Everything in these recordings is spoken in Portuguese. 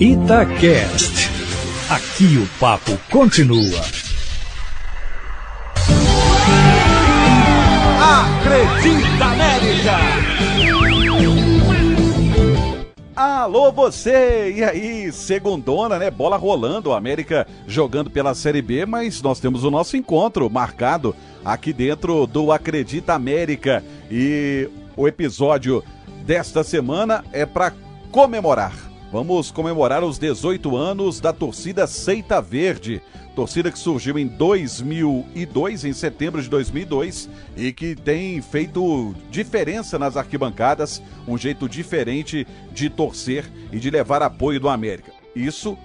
Itacast. Aqui o papo continua. Acredita América! Alô você! E aí, segundona, né? Bola rolando, a América jogando pela Série B, mas nós temos o nosso encontro marcado aqui dentro do Acredita América. E o episódio desta semana é para comemorar Vamos comemorar os 18 anos da torcida Seita Verde, torcida que surgiu em 2002, em setembro de 2002, e que tem feito diferença nas arquibancadas, um jeito diferente de torcer e de levar apoio do América. Isso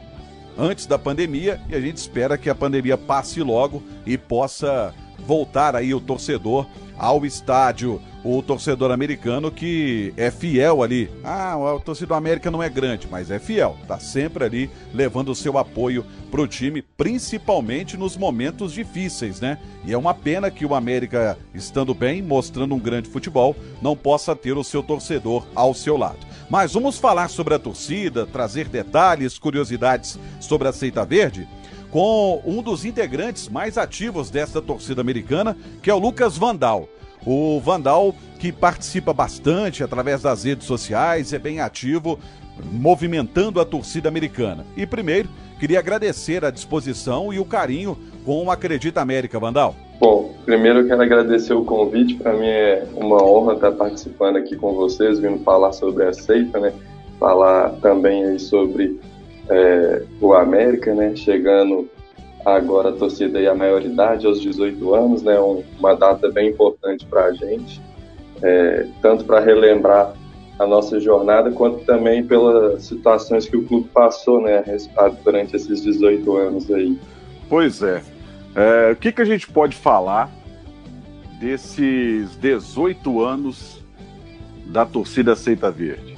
antes da pandemia e a gente espera que a pandemia passe logo e possa voltar aí o torcedor ao estádio, o torcedor americano que é fiel ali. Ah, o torcedor América não é grande, mas é fiel. Tá sempre ali levando o seu apoio pro time, principalmente nos momentos difíceis, né? E é uma pena que o América, estando bem, mostrando um grande futebol, não possa ter o seu torcedor ao seu lado. Mas vamos falar sobre a torcida, trazer detalhes, curiosidades sobre a Seita Verde com um dos integrantes mais ativos dessa torcida americana, que é o Lucas Vandal. O Vandal, que participa bastante através das redes sociais, é bem ativo, movimentando a torcida americana. E primeiro, queria agradecer a disposição e o carinho com o Acredita América, Vandal. Bom, primeiro eu quero agradecer o convite. Para mim é uma honra estar participando aqui com vocês, vindo falar sobre a seita, né? Falar também sobre é, o América, né? Chegando agora a torcida aí a maioridade, aos 18 anos, né? uma data bem importante para a gente, é, tanto para relembrar a nossa jornada, quanto também pelas situações que o clube passou, né? Durante esses 18 anos aí. Pois é. é o que, que a gente pode falar desses 18 anos da torcida Aceita Verde?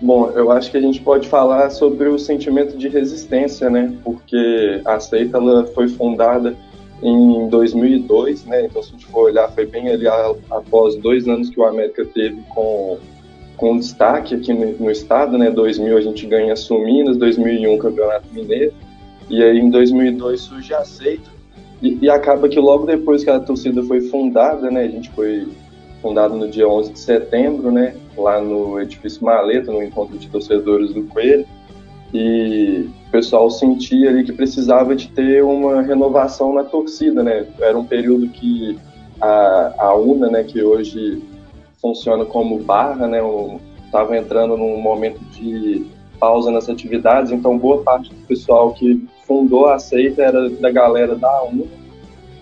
Bom, eu acho que a gente pode falar sobre o sentimento de resistência, né? Porque a seita ela foi fundada em 2002, né? Então, se a gente for olhar, foi bem ali após dois anos que o América teve com, com destaque aqui no, no estado, né? 2000 a gente ganha Suminas, 2001 Campeonato Mineiro, e aí em 2002 surge a seita, e, e acaba que logo depois que a torcida foi fundada, né? A gente foi fundado no dia 11 de setembro, né? lá no edifício Maleta, no encontro de torcedores do Coelho, e o pessoal sentia ali que precisava de ter uma renovação na torcida, né? Era um período que a, a UNA, né, que hoje funciona como barra, né, estava entrando num momento de pausa nas atividades, então boa parte do pessoal que fundou a seita era da galera da UNA,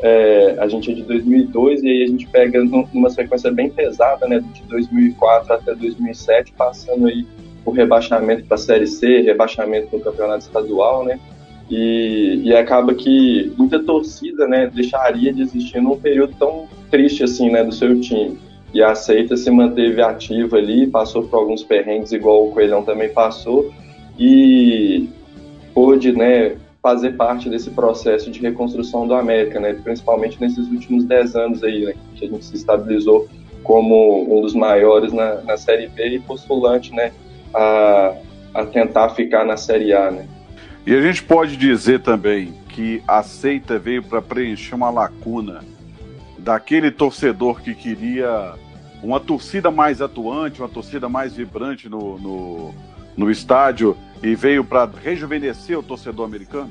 é, a gente é de 2002 e aí a gente pega numa sequência bem pesada, né, de 2004 até 2007, passando aí o rebaixamento para a Série C, rebaixamento no campeonato estadual, né, e, e, acaba que muita torcida, né, deixaria de existir num período tão triste assim, né, do seu time. E a Seita se manteve ativa ali, passou por alguns perrengues igual o Coelhão também passou e pôde, né, fazer parte desse processo de reconstrução do América, né? principalmente nesses últimos dez anos aí, né? que a gente se estabilizou como um dos maiores na, na Série B e postulante né? a, a tentar ficar na Série A. Né? E a gente pode dizer também que a Seita veio para preencher uma lacuna daquele torcedor que queria uma torcida mais atuante, uma torcida mais vibrante no, no, no estádio e veio para rejuvenescer o torcedor americano?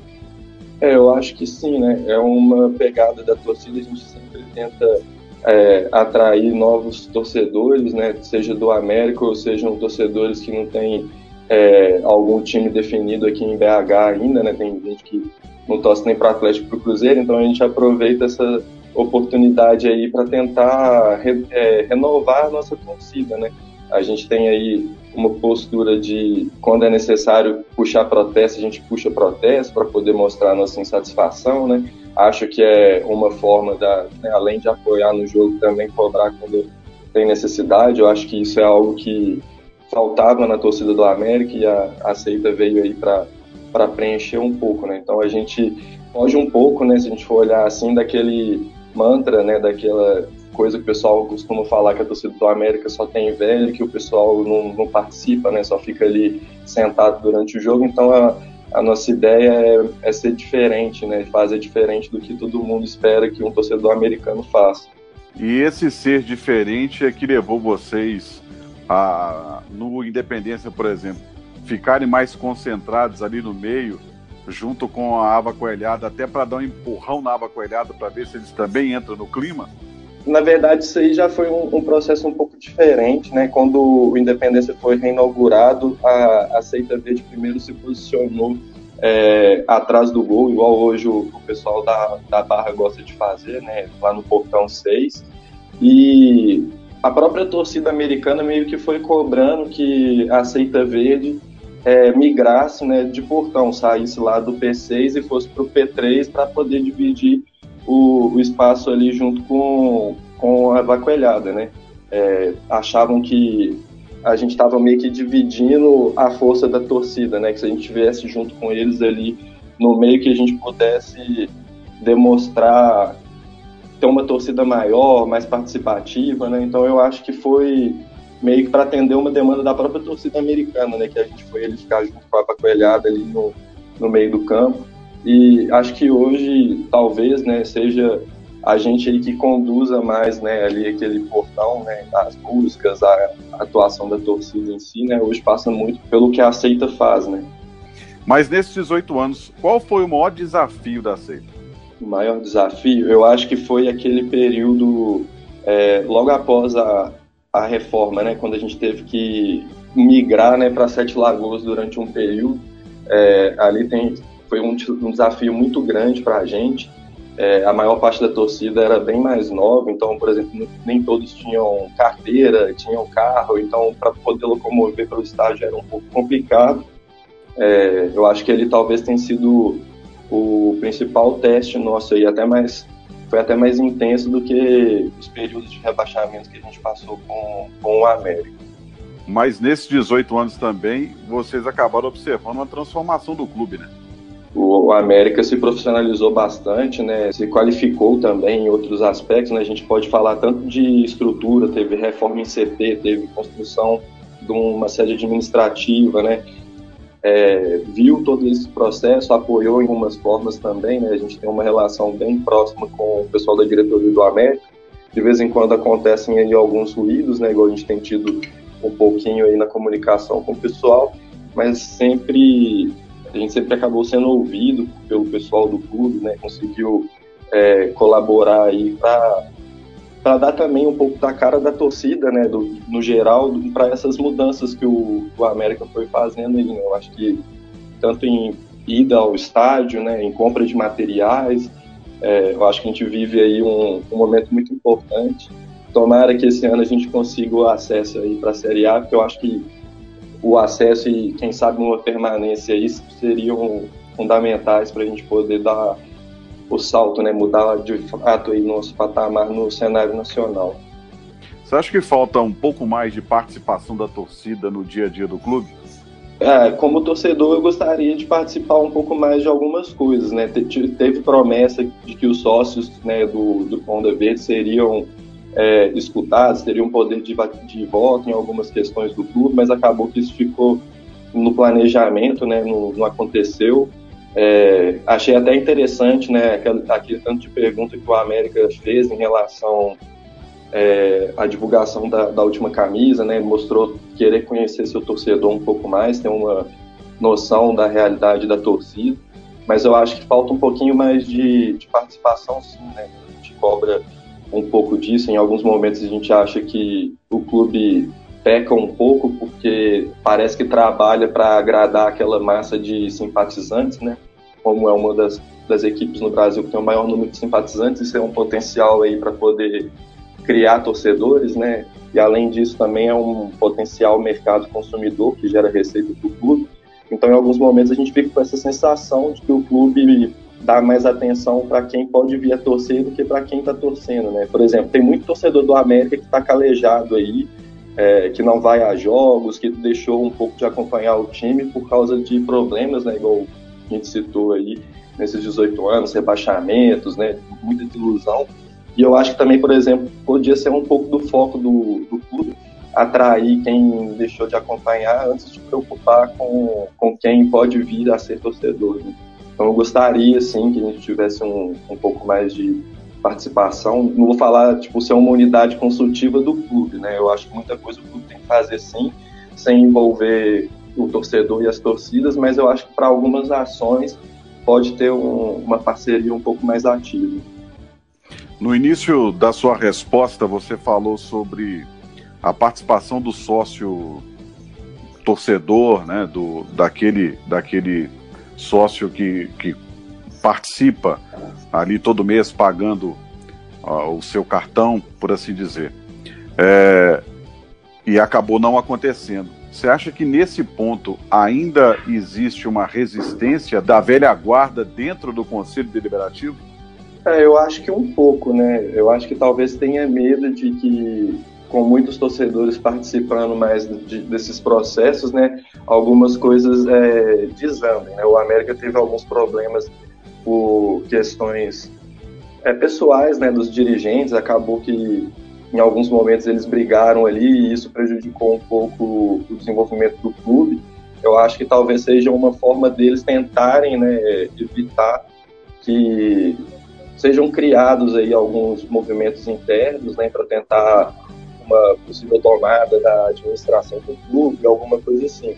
É, eu acho que sim, né? É uma pegada da torcida, a gente sempre tenta é, atrair novos torcedores, né? Seja do América ou sejam torcedores que não têm é, algum time definido aqui em BH ainda, né? Tem gente que não torce nem para Atlético para o Cruzeiro, então a gente aproveita essa oportunidade aí para tentar re, é, renovar a nossa torcida, né? A gente tem aí uma postura de, quando é necessário puxar protesto, a gente puxa protesto para poder mostrar nossa insatisfação, né? Acho que é uma forma, da, né, além de apoiar no jogo, também cobrar quando tem necessidade. Eu acho que isso é algo que faltava na torcida do América e a, a Seita veio aí para preencher um pouco, né? Então a gente foge um pouco, né? Se a gente for olhar assim, daquele mantra, né? Daquela coisa que o pessoal costuma falar que a torcida do América só tem velho, que o pessoal não, não participa, né? Só fica ali sentado durante o jogo. Então a, a nossa ideia é, é, ser diferente, né? Fazer diferente do que todo mundo espera que um torcedor americano faça. E esse ser diferente é que levou vocês a, no Independência, por exemplo, ficarem mais concentrados ali no meio, junto com a Ava Coelhada, até para dar um empurrão na Ava Coelhada para ver se eles também entram no clima? Na verdade, isso aí já foi um, um, processo um pouco diferente, né? Quando o Independência foi reinaugurado, a, a Seita Verde primeiro se posicionou é, atrás do gol, igual hoje o, o, pessoal da, da Barra gosta de fazer, né? Lá no Portão 6. E a própria torcida americana meio que foi cobrando que a Seita Verde é, migrasse né, de portão, saísse lá do P6 e fosse para o P3 para poder dividir o, o, espaço ali junto com, com a vacoelhada, né? É, achavam que a gente estava meio que dividindo a força da torcida, né? Que se a gente estivesse junto com eles ali no meio que a gente pudesse demonstrar ter uma torcida maior, mais participativa, né? Então eu acho que foi meio que para atender uma demanda da própria torcida americana, né? Que a gente foi ele ficar junto com a Pacoelhada ali no, no meio do campo. E acho que hoje, talvez, né, seja a gente aí que conduza mais, né, ali aquele portão, né, as músicas, a, atuação da torcida em si, né, hoje passa muito pelo que a Seita faz, né. Mas nesses 18 anos, qual foi o maior desafio da Seita? O maior desafio, eu acho que foi aquele período é, logo após a, a reforma, né, quando a gente teve que migrar, né, para Sete Lagoas durante um período. É, ali tem, foi um, um desafio muito grande para a gente. É, a maior parte da torcida era bem mais nova, então, por exemplo, nem todos tinham carteira, tinham carro, então, para poder locomover pelo estádio era um pouco complicado. É, eu acho que ele talvez tenha sido o principal teste nosso aí, até mais foi até mais intenso do que os períodos de rebaixamento que a gente passou com, com o América. Mas nesses 18 anos também, vocês acabaram observando uma transformação do clube, né? O, América se profissionalizou bastante, né? Se qualificou também em outros aspectos, né? A gente pode falar tanto de estrutura, teve reforma em CT, teve construção de uma sede administrativa, né? é, viu todo esse processo, apoiou em algumas formas também, né? A gente tem uma relação bem próxima com o pessoal da diretoria do América. De vez em quando acontecem aí alguns ruídos, né? Igual a gente tem tido um pouquinho aí na comunicação com o pessoal, mas sempre a gente sempre acabou sendo ouvido pelo pessoal do clube, né? Conseguiu é, colaborar aí para dar também um pouco da cara da torcida, né, do, no geral, para essas mudanças que o, o América foi fazendo aí, né? Eu acho que tanto em ida ao estádio, né, em compra de materiais, é, eu acho que a gente vive aí um, um, momento muito importante. Tomara que esse ano a gente consiga o acesso aí para a Série A, porque eu acho que o acesso e quem sabe uma permanência aí seriam fundamentais para a gente poder dar o salto, né, mudar de fato aí nosso patamar no cenário nacional. Você acha que falta um pouco mais de participação da torcida no dia a dia do clube? É, como torcedor, eu gostaria de participar um pouco mais de algumas coisas, né? Teve promessa de que os sócios né, do, do Ponda Verde seriam é, teriam poder de, de voto em algumas questões do clube, mas acabou que isso ficou no planejamento, né? Não, não aconteceu. É, achei até interessante, né, aquele, aquele tanto de pergunta que o América fez em relação é, à divulgação da, da, última camisa, né, mostrou querer conhecer seu torcedor um pouco mais, ter uma noção da realidade da torcida, mas eu acho que falta um pouquinho mais de, de participação, sim, né, a gente cobra um pouco disso, em alguns momentos a gente acha que o clube peca um pouco porque parece que trabalha para agradar aquela massa de simpatizantes, né? Como é uma das, das equipes no Brasil que tem o maior número de simpatizantes, isso é um potencial aí para poder criar torcedores, né? E além disso também é um potencial mercado consumidor que gera receita para o clube. Então, em alguns momentos a gente fica com essa sensação de que o clube dá mais atenção para quem pode vir a torcer do que para quem está torcendo, né? Por exemplo, tem muito torcedor do América que está calejado aí é, que não vai a jogos, que deixou um pouco de acompanhar o time por causa de problemas, né, igual a gente citou aí, nesses 18 anos, rebaixamentos, né, muita desilusão. E eu acho que também, por exemplo, podia ser um pouco do foco do, do clube atrair quem deixou de acompanhar antes de preocupar com, com quem pode vir a ser torcedor. Né? Então eu gostaria, sim, que a gente tivesse um, um pouco mais de participação. Não vou falar, tipo, ser uma unidade consultiva do clube, né? Eu acho que muita coisa o clube tem que fazer, sim, sem envolver o torcedor e as torcidas, mas eu acho que para algumas ações pode ter um, uma parceria um pouco mais ativa. No início da sua resposta, você falou sobre a participação do sócio torcedor, né, do, daquele, daquele sócio que, que participa ali todo mês pagando uh, o seu cartão, por assim dizer. É, e acabou não acontecendo. Você acha que nesse ponto ainda existe uma resistência da velha guarda dentro do Conselho Deliberativo? É, eu acho que um pouco, né? Eu acho que talvez tenha medo de que com muitos torcedores participando mais de, desses processos, né, algumas coisas é, desandem. Né? O América teve alguns problemas por questões é, pessoais né, dos dirigentes, acabou que em alguns momentos eles brigaram ali e isso prejudicou um pouco o desenvolvimento do clube. Eu acho que talvez seja uma forma deles tentarem né, evitar que sejam criados aí alguns movimentos internos né, para tentar uma possível tomada da administração do clube, alguma coisa assim.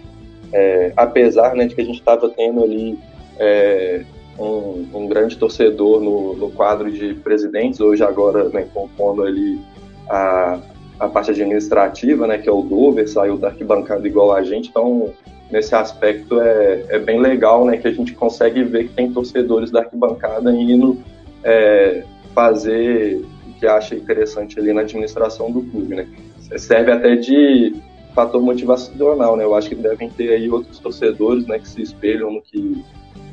É, apesar né, de que a gente estava tendo ali é, um, um, grande torcedor no, no, quadro de presidentes, hoje agora né, compondo ali a, a parte administrativa, né, que é o Dover, saiu da arquibancada igual a gente, então nesse aspecto é, é bem legal né, que a gente consegue ver que tem torcedores da arquibancada indo é, fazer que acha interessante ali na administração do clube, né? Serve até de fator motivacional, né? Eu acho que devem ter aí outros torcedores, né, que se espelham no que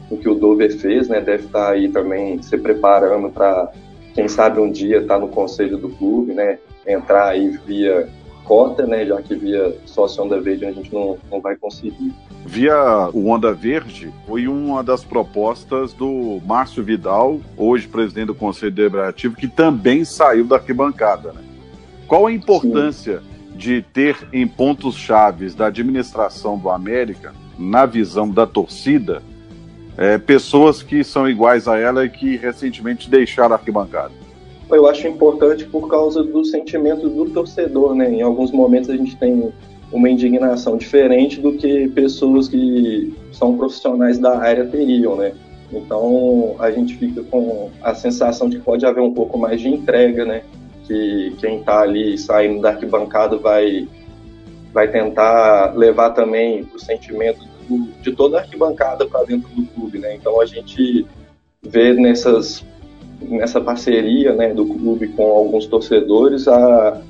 no que o Dover fez, né? Deve estar aí também se preparando para quem sabe um dia estar tá no conselho do clube, né? Entrar aí via cota, né? Já que via sócio Onda Verde a gente não, não vai conseguir. Via o Onda Verde foi uma das propostas do Márcio Vidal, hoje presidente do Conselho Deliberativo, que também saiu da arquibancada. Né? Qual a importância Sim. De ter em pontos chaves da administração do América, na visão da torcida, é, pessoas que são iguais a ela e que recentemente deixaram a arquibancada? Eu acho importante por causa do sentimento do torcedor, né? Em alguns momentos a gente tem uma indignação diferente do que pessoas que são profissionais da área teriam, né? Então a gente fica com a sensação de que pode haver um pouco mais de entrega, né? Que quem está ali saindo da arquibancada vai vai tentar levar também o sentimento do, de toda a arquibancada para dentro do clube, né? Então a gente vê nessas nessa parceria, né, do clube com alguns torcedores a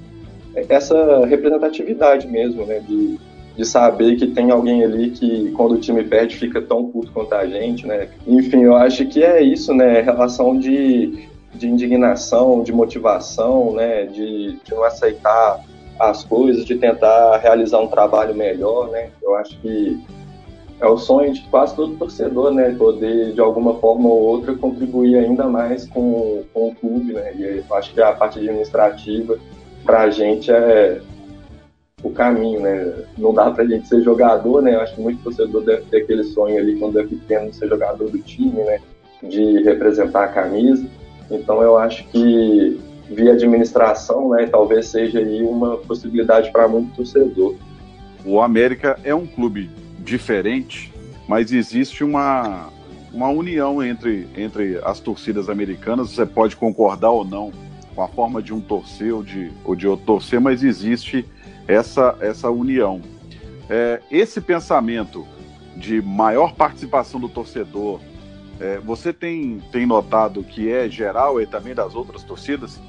essa representatividade mesmo, né? De, de saber que tem alguém ali que, quando o time perde, fica tão puto quanto a gente, né? Enfim, eu acho que é isso, né? Relação de, de indignação, de motivação, né? De, de não aceitar as coisas, de tentar realizar um trabalho melhor, né? Eu acho que é o sonho de quase todo torcedor, né? Poder, de alguma forma ou outra, contribuir ainda mais com, com o clube, né? E eu acho que a parte administrativa para a gente é o caminho, né? Não dá para a gente ser jogador, né? Eu acho que muito torcedor deve ter aquele sonho ali quando é pequeno ser jogador do time, né? De representar a camisa. Então eu acho que via administração, né? Talvez seja aí uma possibilidade para muito torcedor. O América é um clube diferente, mas existe uma uma união entre, entre as torcidas americanas. Você pode concordar ou não com a forma de um torcer ou de, ou de outro torcer, mas existe essa, essa união. É, esse pensamento de maior participação do torcedor, é, você tem, tem notado que é geral e também das outras torcidas?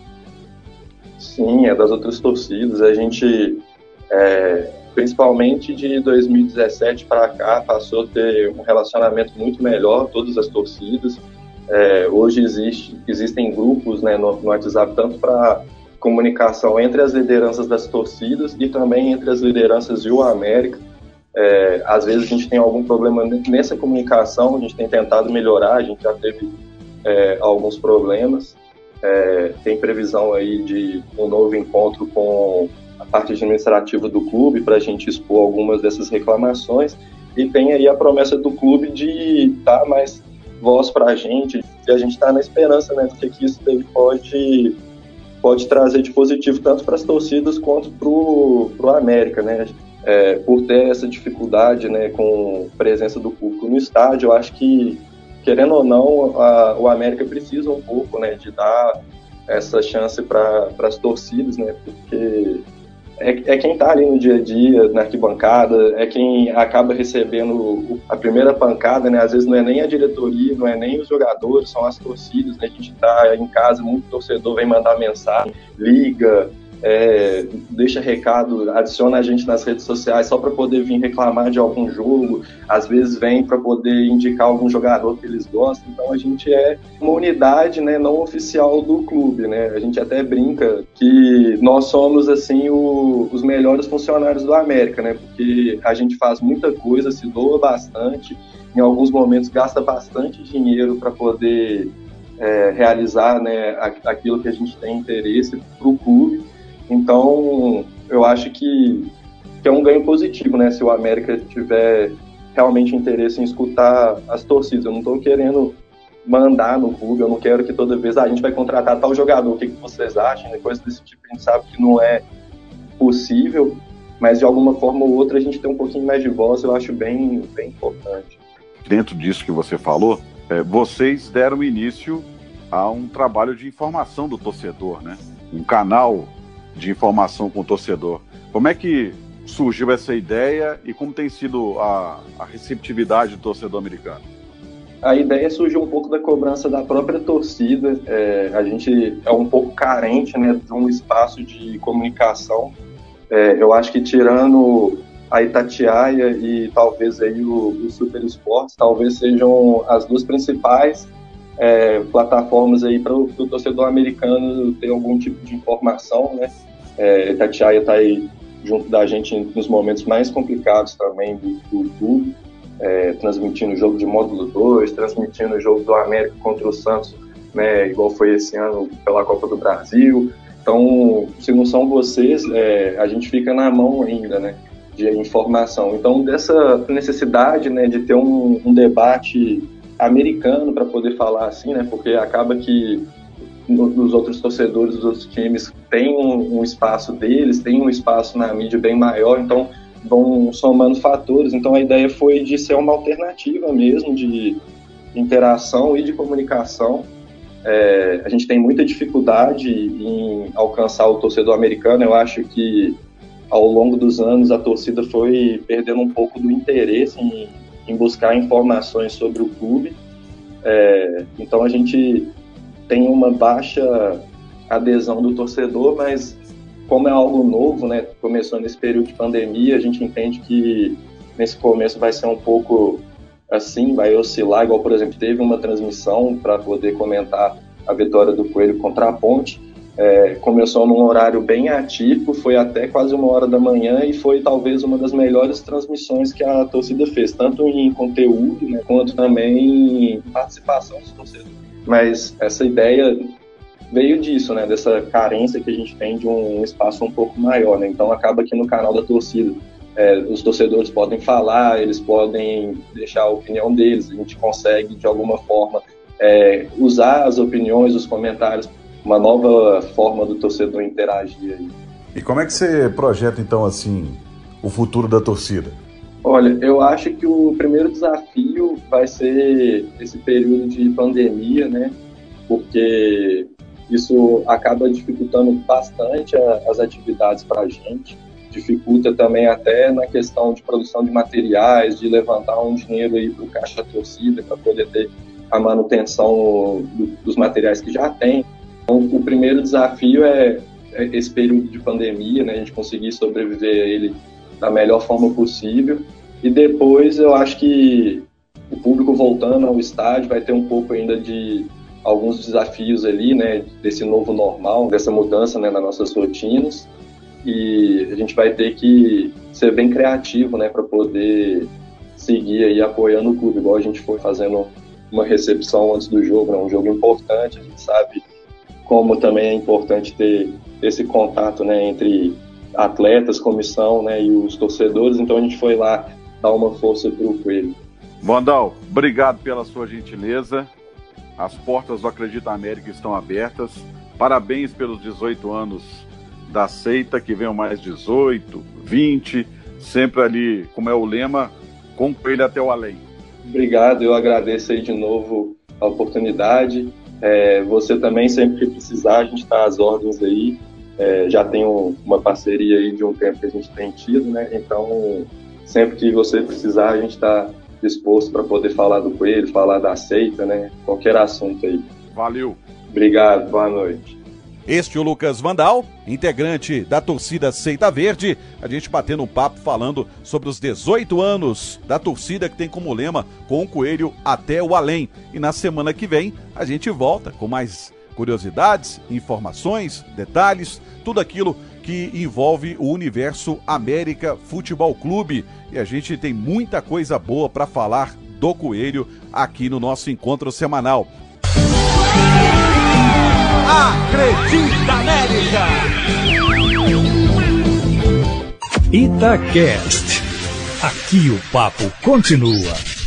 Sim, é das outras torcidas. A gente, é, principalmente de 2017 para cá, passou a ter um relacionamento muito melhor, todas as torcidas. É, hoje existe, existem grupos né, no, no WhatsApp tanto para comunicação entre as lideranças das torcidas e também entre as lideranças e o América. É, às vezes a gente tem algum problema nessa comunicação, a gente tem tentado melhorar, a gente já teve é, alguns problemas. É, tem previsão aí de um novo encontro com a parte administrativa do clube para a gente expor algumas dessas reclamações e tem aí a promessa do clube de dar mais voz para a gente e a gente está na esperança né, do que, que isso daí pode, pode trazer de positivo tanto para as torcidas quanto para o América, né? É, por ter essa dificuldade né, com presença do público no estádio, eu acho que querendo ou não, a, o América precisa um pouco, né, de dar essa chance para as torcidas, né, porque é, é quem está ali no dia a dia, na arquibancada, é quem acaba recebendo a primeira pancada, né, às vezes não é nem a diretoria, não é nem os jogadores, são as torcidas, né, a gente está em casa, muito torcedor vem mandar mensagem, liga, é, deixa recado, adiciona a gente nas redes sociais só para poder vir reclamar de algum jogo, às vezes vem para poder indicar algum jogador que eles gostam. Então a gente é uma unidade, né, não oficial do clube, né? A gente até brinca que nós somos assim o, os melhores funcionários do América, né? Porque a gente faz muita coisa, se doa bastante, em alguns momentos gasta bastante dinheiro para poder é, realizar né, aquilo que a gente tem interesse para o clube então, eu acho que, que é um ganho positivo, né? Se o América tiver realmente interesse em escutar as torcidas. Eu não estou querendo mandar no clube, eu não quero que toda vez ah, a gente vai contratar tal jogador, o que, que vocês acham? Coisas desse tipo, a gente sabe que não é possível, mas de alguma forma ou outra a gente tem um pouquinho mais de voz, eu acho bem, bem importante. Dentro disso que você falou, é, vocês deram início a um trabalho de informação do torcedor, né? Um canal de informação com o torcedor. Como é que surgiu essa ideia e como tem sido a, a receptividade do torcedor americano? A ideia surgiu um pouco da cobrança da própria torcida. É, a gente é um pouco carente né, de um espaço de comunicação. É, eu acho que tirando a Itatiaia e talvez aí o, o Super Esportes, talvez sejam as duas principais é, plataformas aí para o torcedor americano ter algum tipo de informação, né? É, Tatiaia está aí junto da gente nos momentos mais complicados também do, do clube, é, transmitindo o jogo de módulo 2, transmitindo o jogo do América contra o Santos, né, igual foi esse ano pela Copa do Brasil. Então, se não são vocês, é, a gente fica na mão ainda, né, de informação. Então, dessa necessidade, né, de ter um, um debate americano para poder falar assim, né, porque acaba que nos outros torcedores dos outros times tem um, um, espaço deles, tem um espaço na mídia bem maior, então vão somando fatores. Então a ideia foi de ser uma alternativa mesmo de interação e de comunicação. É, a gente tem muita dificuldade em alcançar o torcedor americano. Eu acho que ao longo dos anos a torcida foi perdendo um pouco do interesse em, em buscar informações sobre o clube. É, então a gente tem uma baixa adesão do torcedor, mas como é algo novo, né, começou nesse período de pandemia, a gente entende que nesse começo vai ser um pouco assim, vai oscilar, igual por exemplo, teve uma transmissão para poder comentar a vitória do Coelho contra a Ponte, é, começou num horário bem ativo, foi até quase uma hora da manhã e foi talvez uma das melhores transmissões que a torcida fez, tanto em conteúdo né, quanto também em participação dos torcedores. Mas essa ideia veio disso, né? Dessa carência que a gente tem de um espaço um pouco maior, né? Então acaba que no canal da torcida é, os torcedores podem falar, eles podem deixar a opinião deles, a gente consegue de alguma forma é, usar as opiniões, os comentários, uma nova forma do torcedor interagir. Aí. E como é que você projeta então assim o futuro da torcida? Olha, eu acho que o primeiro desafio vai ser esse período de pandemia, né? Porque isso acaba dificultando bastante a, as atividades para a gente, dificulta também até na questão de produção de materiais, de levantar um dinheiro aí para o caixa torcida para poder ter a manutenção do, dos materiais que já tem. Então, o primeiro desafio é, é esse período de pandemia, né? A gente conseguir sobreviver a ele da melhor forma possível. E depois eu acho que o público voltando ao estádio vai ter um pouco ainda de alguns desafios ali, né, desse novo normal, dessa mudança, né, nas nossas rotinas. E a gente vai ter que ser bem criativo, né, para poder seguir aí apoiando o clube, igual a gente foi fazendo uma recepção antes do jogo, né, um jogo importante, a gente sabe como também é importante ter esse contato né, entre atletas, comissão né, e os torcedores. Então a gente foi lá dar uma força para o Coelho. Vandal, obrigado pela sua gentileza. As portas do Acredita América estão abertas. Parabéns pelos 18 anos da seita, que venham mais 18, 20, sempre ali, como é o lema, com ele até o além. Obrigado, eu agradeço aí de novo a oportunidade. É, você também, sempre que precisar, a gente está às ordens aí. É, já tem um, uma parceria aí de um tempo que a gente tem tido, né? Então, sempre que você precisar, a gente está disposto para poder falar do coelho, falar da seita, né? Qualquer assunto aí. Valeu. Obrigado, boa noite. Este é o Lucas Vandal, integrante da torcida Seita Verde. A gente batendo um papo falando sobre os 18 anos da torcida que tem como lema com o coelho até o além. E na semana que vem a gente volta com mais curiosidades, informações, detalhes, tudo aquilo que envolve o universo América Futebol Clube. E a gente tem muita coisa boa para falar do coelho aqui no nosso encontro semanal. Acredita América! Itacast. Aqui o papo continua.